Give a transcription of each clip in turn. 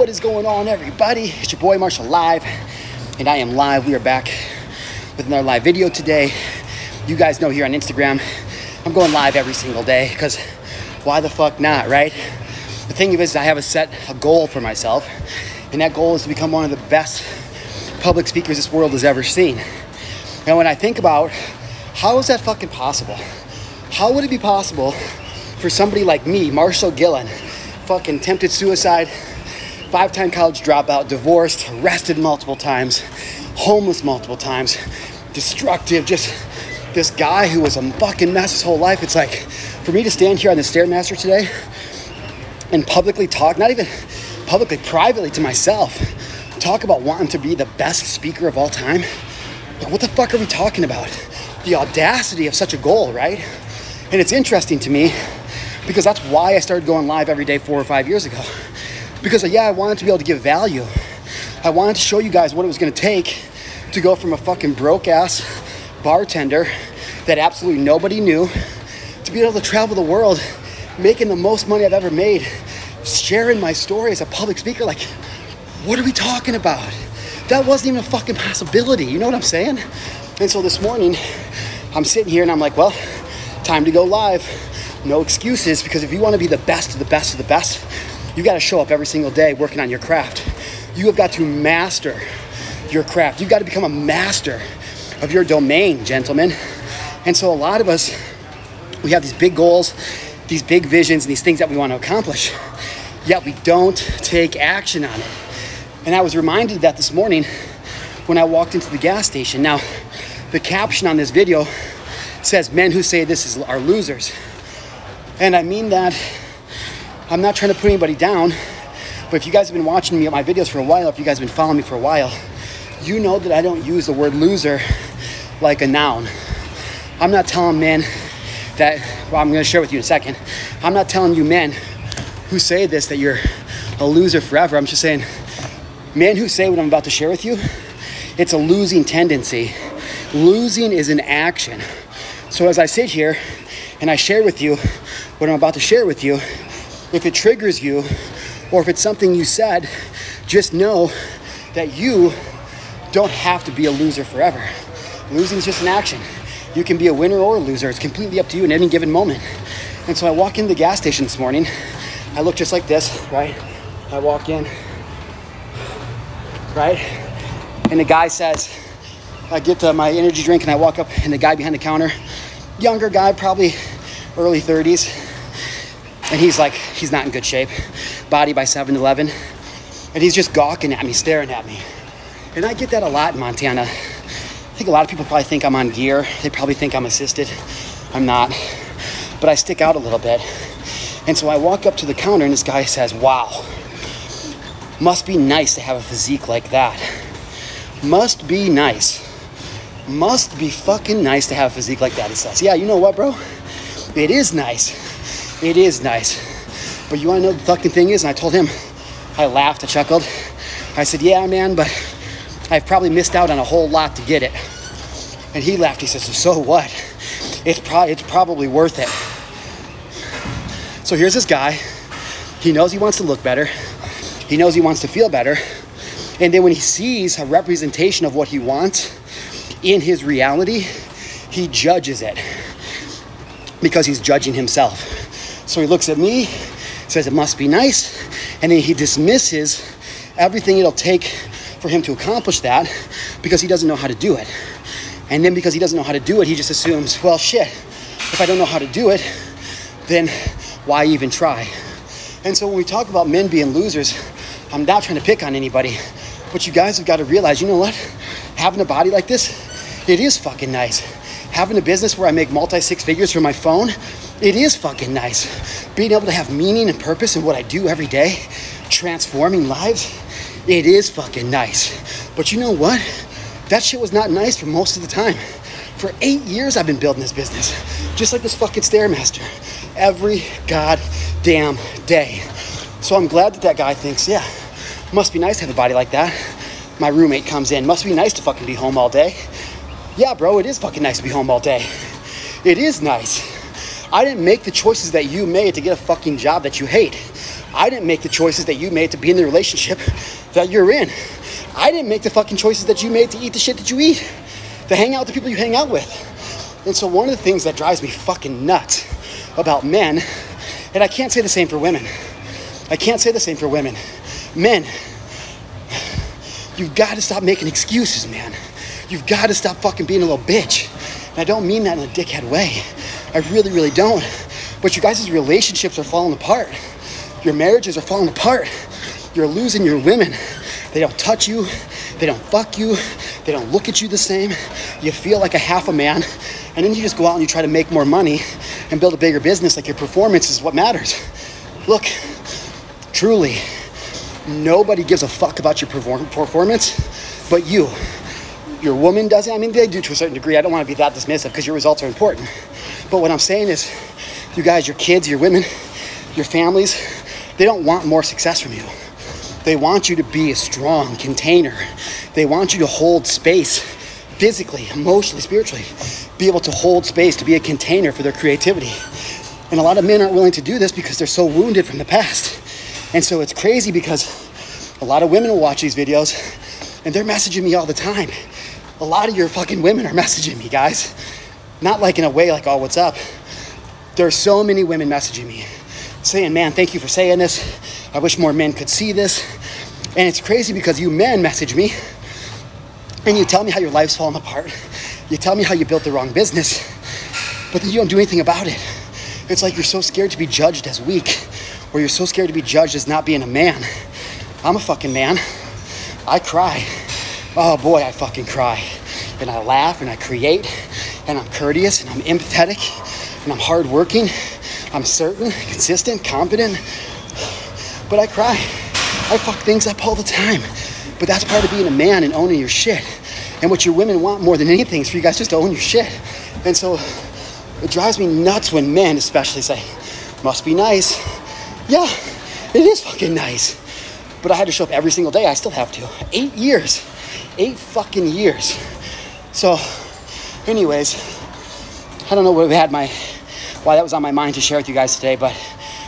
What is going on, everybody? It's your boy Marshal Live, and I am live. We are back with another live video today. You guys know here on Instagram, I'm going live every single day because why the fuck not, right? The thing is, I have a set a goal for myself, and that goal is to become one of the best public speakers this world has ever seen. And when I think about how is that fucking possible? How would it be possible for somebody like me, Marshal Gillen, fucking tempted suicide, five time college dropout, divorced, arrested multiple times, homeless multiple times, destructive, just this guy who was a fucking mess his whole life. It's like for me to stand here on the Stairmaster today and publicly talk, not even publicly, privately to myself, talk about wanting to be the best speaker of all time. Like, what the fuck are we talking about? The audacity of such a goal, right? And it's interesting to me because that's why I started going live every day four or five years ago. Because, yeah, I wanted to be able to give value. I wanted to show you guys what it was gonna take to go from a fucking broke ass bartender that absolutely nobody knew to be able to travel the world making the most money I've ever made, sharing my story as a public speaker. Like, what are we talking about? That wasn't even a fucking possibility. You know what I'm saying? And so this morning, I'm sitting here and I'm like, well, time to go live. No excuses because if you want to be the best of the best of the best, you got to show up every single day working on your craft. You have got to master your craft. You've got to become a master of your domain, gentlemen. And so a lot of us, we have these big goals, these big visions, and these things that we want to accomplish, yet we don't take action on it. And I was reminded of that this morning when I walked into the gas station. Now, the caption on this video says, Men who say this is, are losers. And I mean that I'm not trying to put anybody down, but if you guys have been watching me my videos for a while, if you guys have been following me for a while, you know that I don't use the word loser like a noun. I'm not telling men that, well, I'm gonna share with you in a second. I'm not telling you men who say this that you're a loser forever. I'm just saying, men who say what I'm about to share with you, it's a losing tendency. Losing is an action. So as I sit here and I share with you what I'm about to share with you, if it triggers you or if it's something you said, just know that you don't have to be a loser forever. Losing is just an action. You can be a winner or a loser. It's completely up to you in any given moment. And so I walk in the gas station this morning. I look just like this, right? I walk in, right? And the guy says, I get my energy drink and I walk up, and the guy behind the counter, younger guy, probably early 30s, and he's like, he's not in good shape, body by 7 Eleven, and he's just gawking at me, staring at me. And I get that a lot in Montana. I think a lot of people probably think I'm on gear, they probably think I'm assisted. I'm not, but I stick out a little bit. And so I walk up to the counter, and this guy says, Wow, must be nice to have a physique like that. Must be nice. Must be fucking nice to have a physique like that, he says. Yeah, you know what, bro? It is nice. It is nice. But you wanna know the fucking thing is? And I told him, I laughed, I chuckled. I said, Yeah, man, but I've probably missed out on a whole lot to get it. And he laughed. He says, So what? It's, pro- it's probably worth it. So here's this guy. He knows he wants to look better. He knows he wants to feel better. And then when he sees a representation of what he wants in his reality, he judges it because he's judging himself. So he looks at me, says it must be nice, and then he dismisses everything it'll take for him to accomplish that because he doesn't know how to do it. And then because he doesn't know how to do it, he just assumes, well, shit, if I don't know how to do it, then why even try? And so when we talk about men being losers, I'm not trying to pick on anybody, but you guys have got to realize, you know what? Having a body like this, it is fucking nice. Having a business where I make multi six figures from my phone, it is fucking nice. Being able to have meaning and purpose in what I do every day, transforming lives, it is fucking nice. But you know what? That shit was not nice for most of the time. For eight years, I've been building this business, just like this fucking Stairmaster, every goddamn day. So I'm glad that that guy thinks, yeah, must be nice to have a body like that. My roommate comes in, must be nice to fucking be home all day. Yeah, bro, it is fucking nice to be home all day. It is nice. I didn't make the choices that you made to get a fucking job that you hate. I didn't make the choices that you made to be in the relationship that you're in. I didn't make the fucking choices that you made to eat the shit that you eat, to hang out with the people you hang out with. And so one of the things that drives me fucking nuts about men, and I can't say the same for women. I can't say the same for women. Men, you've got to stop making excuses, man. You've got to stop fucking being a little bitch. And I don't mean that in a dickhead way. I really, really don't. But you guys' relationships are falling apart. Your marriages are falling apart. You're losing your women. They don't touch you. They don't fuck you. They don't look at you the same. You feel like a half a man. And then you just go out and you try to make more money and build a bigger business like your performance is what matters. Look, truly, nobody gives a fuck about your performance but you. Your woman doesn't. I mean, they do to a certain degree. I don't want to be that dismissive because your results are important. But what I'm saying is, you guys, your kids, your women, your families, they don't want more success from you. They want you to be a strong container. They want you to hold space physically, emotionally, spiritually, be able to hold space, to be a container for their creativity. And a lot of men aren't willing to do this because they're so wounded from the past. And so it's crazy because a lot of women will watch these videos and they're messaging me all the time. A lot of your fucking women are messaging me, guys. Not like in a way like, oh, what's up? There are so many women messaging me saying, man, thank you for saying this. I wish more men could see this. And it's crazy because you men message me and you tell me how your life's falling apart. You tell me how you built the wrong business, but then you don't do anything about it. It's like you're so scared to be judged as weak, or you're so scared to be judged as not being a man. I'm a fucking man. I cry. Oh boy, I fucking cry. And I laugh and I create and I'm courteous and I'm empathetic and I'm hardworking. I'm certain, consistent, competent. But I cry. I fuck things up all the time. But that's part of being a man and owning your shit. And what your women want more than anything is for you guys just to own your shit. And so it drives me nuts when men, especially, say, must be nice. Yeah, it is fucking nice. But I had to show up every single day. I still have to. Eight years. Eight fucking years. So, anyways, I don't know what had my why that was on my mind to share with you guys today, but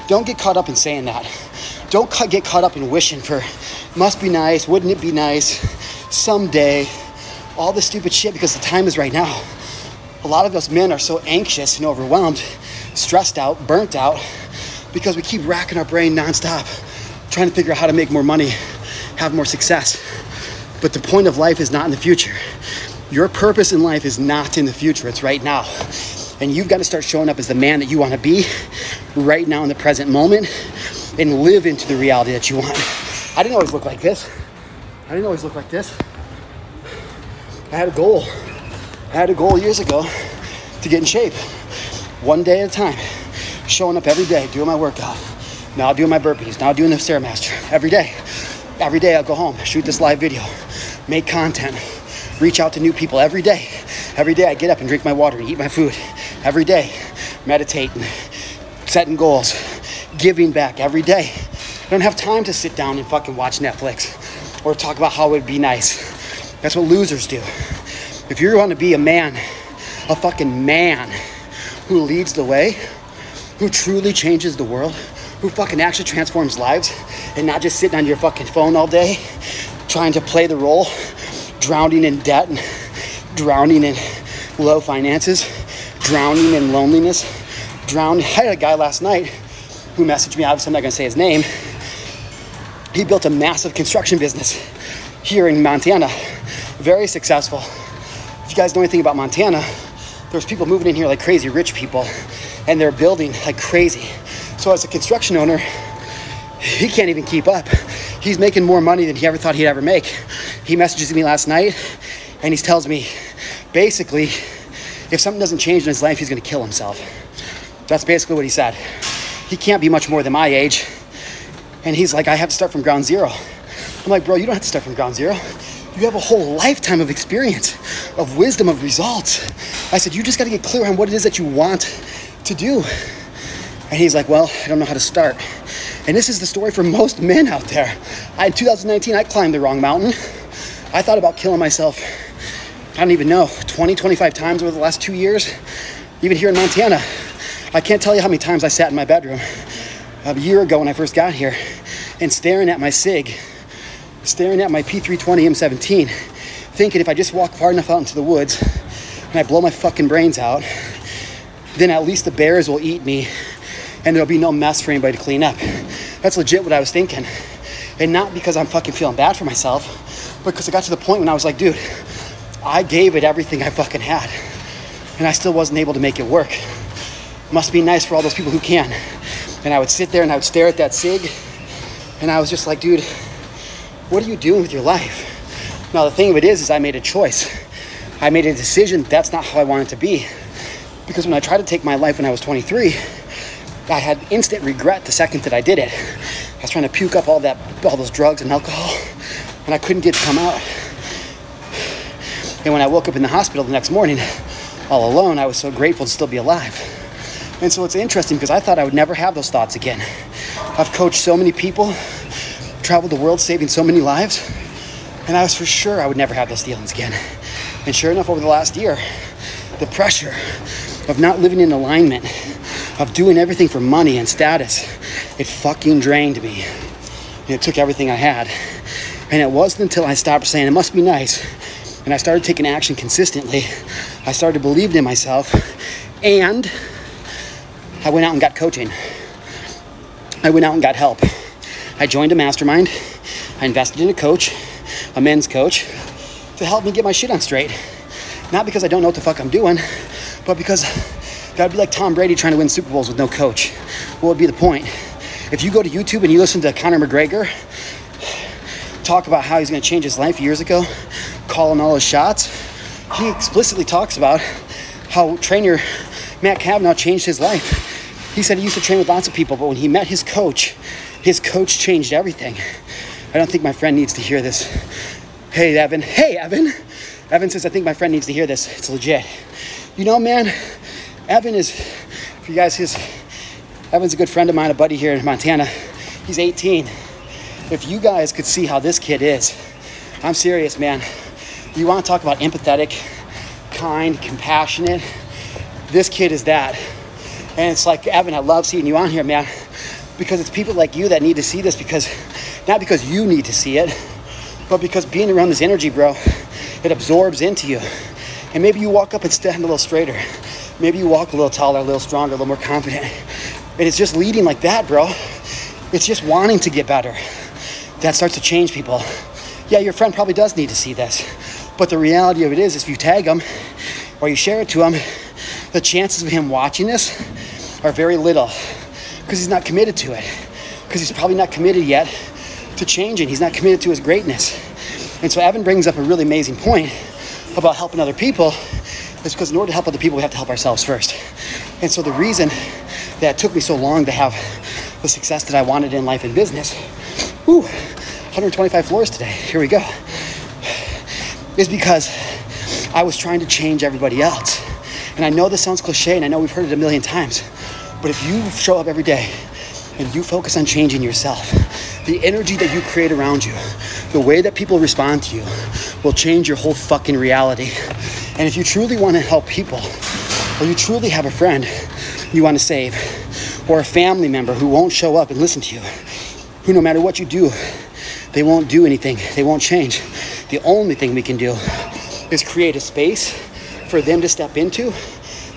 don't get caught up in saying that. Don't get caught up in wishing for must be nice, wouldn't it be nice, someday, all this stupid shit because the time is right now. A lot of us men are so anxious and overwhelmed, stressed out, burnt out, because we keep racking our brain nonstop, trying to figure out how to make more money, have more success. But the point of life is not in the future. Your purpose in life is not in the future, it's right now. And you've got to start showing up as the man that you want to be right now in the present moment and live into the reality that you want. I didn't always look like this. I didn't always look like this. I had a goal. I had a goal years ago to get in shape, one day at a time, showing up every day, doing my workout. Now doing my burpees. Now doing the stairmaster every day. Every day I'll go home, shoot this live video, make content, reach out to new people every day. Every day I get up and drink my water and eat my food. Every day, meditating, setting goals, giving back every day. I don't have time to sit down and fucking watch Netflix or talk about how it would be nice. That's what losers do. If you want to be a man, a fucking man who leads the way, who truly changes the world, who fucking actually transforms lives, and not just sitting on your fucking phone all day trying to play the role, drowning in debt, and drowning in low finances, drowning in loneliness, drowning. I had a guy last night who messaged me, obviously I'm not gonna say his name. He built a massive construction business here in Montana very successful. If you guys know anything about Montana, there's people moving in here like crazy rich people, and they're building like crazy. So as a construction owner, he can't even keep up. He's making more money than he ever thought he'd ever make. He messages me last night, and he tells me, basically, if something doesn't change in his life, he's gonna kill himself. That's basically what he said. He can't be much more than my age. And he's like, I have to start from ground zero. I'm like, bro, you don't have to start from ground zero. You have a whole lifetime of experience, of wisdom, of results. I said, You just got to get clear on what it is that you want to do. And he's like, Well, I don't know how to start. And this is the story for most men out there. I, in 2019, I climbed the wrong mountain. I thought about killing myself, I don't even know, 20, 25 times over the last two years. Even here in Montana, I can't tell you how many times I sat in my bedroom a year ago when I first got here and staring at my SIG, staring at my P320 M17, thinking if I just walk far enough out into the woods and I blow my fucking brains out, then at least the bears will eat me and there'll be no mess for anybody to clean up. That's legit what I was thinking. And not because I'm fucking feeling bad for myself, because I got to the point when I was like, dude, I gave it everything I fucking had. And I still wasn't able to make it work. Must be nice for all those people who can. And I would sit there and I would stare at that SIG. And I was just like, dude, what are you doing with your life? Now the thing of it is, is I made a choice. I made a decision that's not how I wanted to be. Because when I tried to take my life when I was 23, I had instant regret the second that I did it. I was trying to puke up all that, all those drugs and alcohol, and I couldn't get to come out. And when I woke up in the hospital the next morning, all alone, I was so grateful to still be alive. And so it's interesting because I thought I would never have those thoughts again. I've coached so many people, traveled the world saving so many lives, and I was for sure I would never have those feelings again. And sure enough, over the last year, the pressure of not living in alignment, of doing everything for money and status, it fucking drained me. It took everything I had. And it wasn't until I stopped saying, it must be nice, and I started taking action consistently, I started to believe in myself, and I went out and got coaching. I went out and got help. I joined a mastermind. I invested in a coach, a men's coach, to help me get my shit on straight. Not because I don't know what the fuck I'm doing, but because that'd be like Tom Brady trying to win Super Bowls with no coach. What would be the point? If you go to YouTube and you listen to Conor McGregor talk about how he's going to change his life years ago, calling all his shots, he explicitly talks about how trainer Matt Kavanagh changed his life. He said he used to train with lots of people, but when he met his coach, his coach changed everything. I don't think my friend needs to hear this. Hey, Evan. Hey, Evan. Evan says, I think my friend needs to hear this. It's legit. You know, man, Evan is, for you guys, his, Evan's a good friend of mine, a buddy here in Montana. He's 18. If you guys could see how this kid is, I'm serious, man. You want to talk about empathetic, kind, compassionate? This kid is that. And it's like, Evan, I love seeing you on here, man, because it's people like you that need to see this because, not because you need to see it, but because being around this energy, bro, it absorbs into you. And maybe you walk up and stand a little straighter. Maybe you walk a little taller, a little stronger, a little more confident. And it's just leading like that, bro. It's just wanting to get better. That starts to change people. Yeah, your friend probably does need to see this. But the reality of it is, if you tag him or you share it to him, the chances of him watching this are very little because he's not committed to it. Because he's probably not committed yet to changing. He's not committed to his greatness. And so Evan brings up a really amazing point about helping other people is because in order to help other people, we have to help ourselves first. And so the reason that it took me so long to have the success that I wanted in life and business, whew, 125 floors today, here we go, is because I was trying to change everybody else. And I know this sounds cliche and I know we've heard it a million times, but if you show up every day and you focus on changing yourself, the energy that you create around you, the way that people respond to you, will change your whole fucking reality. And if you truly want to help people, or you truly have a friend you want to save, or a family member who won't show up and listen to you, who no matter what you do, they won't do anything, they won't change. The only thing we can do is create a space for them to step into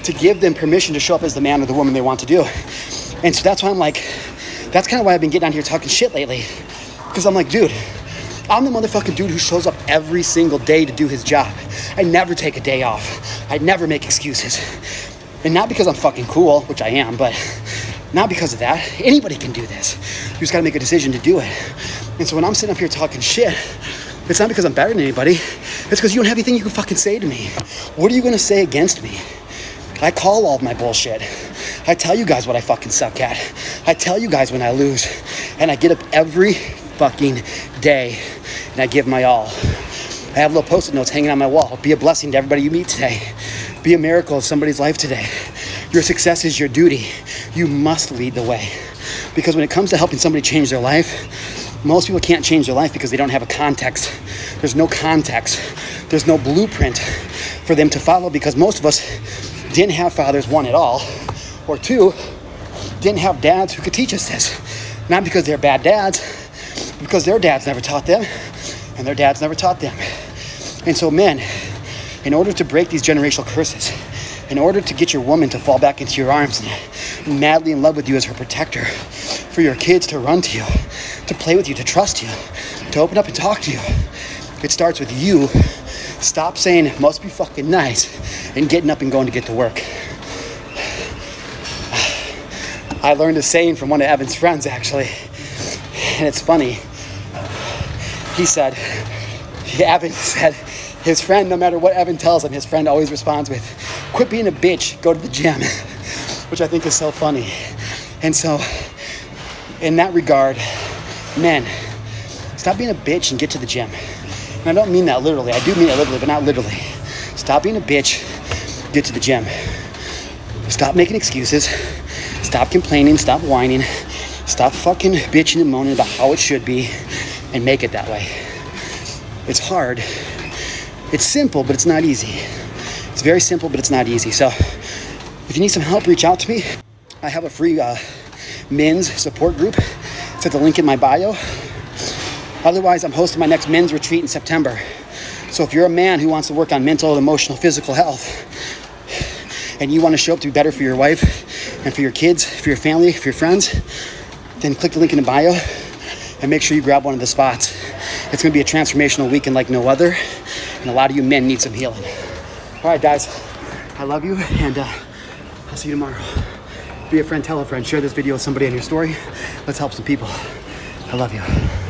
to give them permission to show up as the man or the woman they want to do. And so that's why I'm like, that's kind of why I've been getting on here talking shit lately. Because I'm like, dude, I'm the motherfucking dude who shows up every single day to do his job. I never take a day off. I never make excuses. And not because I'm fucking cool, which I am, but not because of that. Anybody can do this. You just gotta make a decision to do it. And so when I'm sitting up here talking shit, it's not because I'm better than anybody. It's because you don't have anything you can fucking say to me. What are you gonna say against me? I call all of my bullshit. I tell you guys what I fucking suck at. I tell you guys when I lose. And I get up every fucking day and I give my all. I have little post-it notes hanging on my wall. Be a blessing to everybody you meet today. Be a miracle of somebody's life today. Your success is your duty. You must lead the way. Because when it comes to helping somebody change their life, most people can't change their life because they don't have a context. There's no context. There's no blueprint for them to follow because most of us didn't have fathers, one at all, or two, didn't have dads who could teach us this. Not because they're bad dads, because their dads never taught them, and their dads never taught them. And so, men, in order to break these generational curses, in order to get your woman to fall back into your arms and madly in love with you as her protector, for your kids to run to you, to play with you, to trust you, to open up and talk to you, it starts with you. Stop saying it must be fucking nice and getting up and going to get to work. I learned a saying from one of Evan's friends actually, and it's funny. He said, Evan said, his friend, no matter what Evan tells him, his friend always responds with, quit being a bitch, go to the gym, which I think is so funny. And so, in that regard, men, stop being a bitch and get to the gym. And I don't mean that literally. I do mean it literally, but not literally. Stop being a bitch, get to the gym. Stop making excuses. Stop complaining. Stop whining. Stop fucking bitching and moaning about how it should be and make it that way. It's hard. It's simple, but it's not easy. It's very simple, but it's not easy. So if you need some help, reach out to me. I have a free uh, men's support group. It's at the link in my bio. Otherwise, I'm hosting my next men's retreat in September. So if you're a man who wants to work on mental, emotional, physical health, and you want to show up to be better for your wife and for your kids, for your family, for your friends, then click the link in the bio and make sure you grab one of the spots. It's going to be a transformational weekend like no other, and a lot of you men need some healing. All right, guys, I love you, and uh, I'll see you tomorrow. Be a friend, tell a friend, share this video with somebody in your story. Let's help some people. I love you.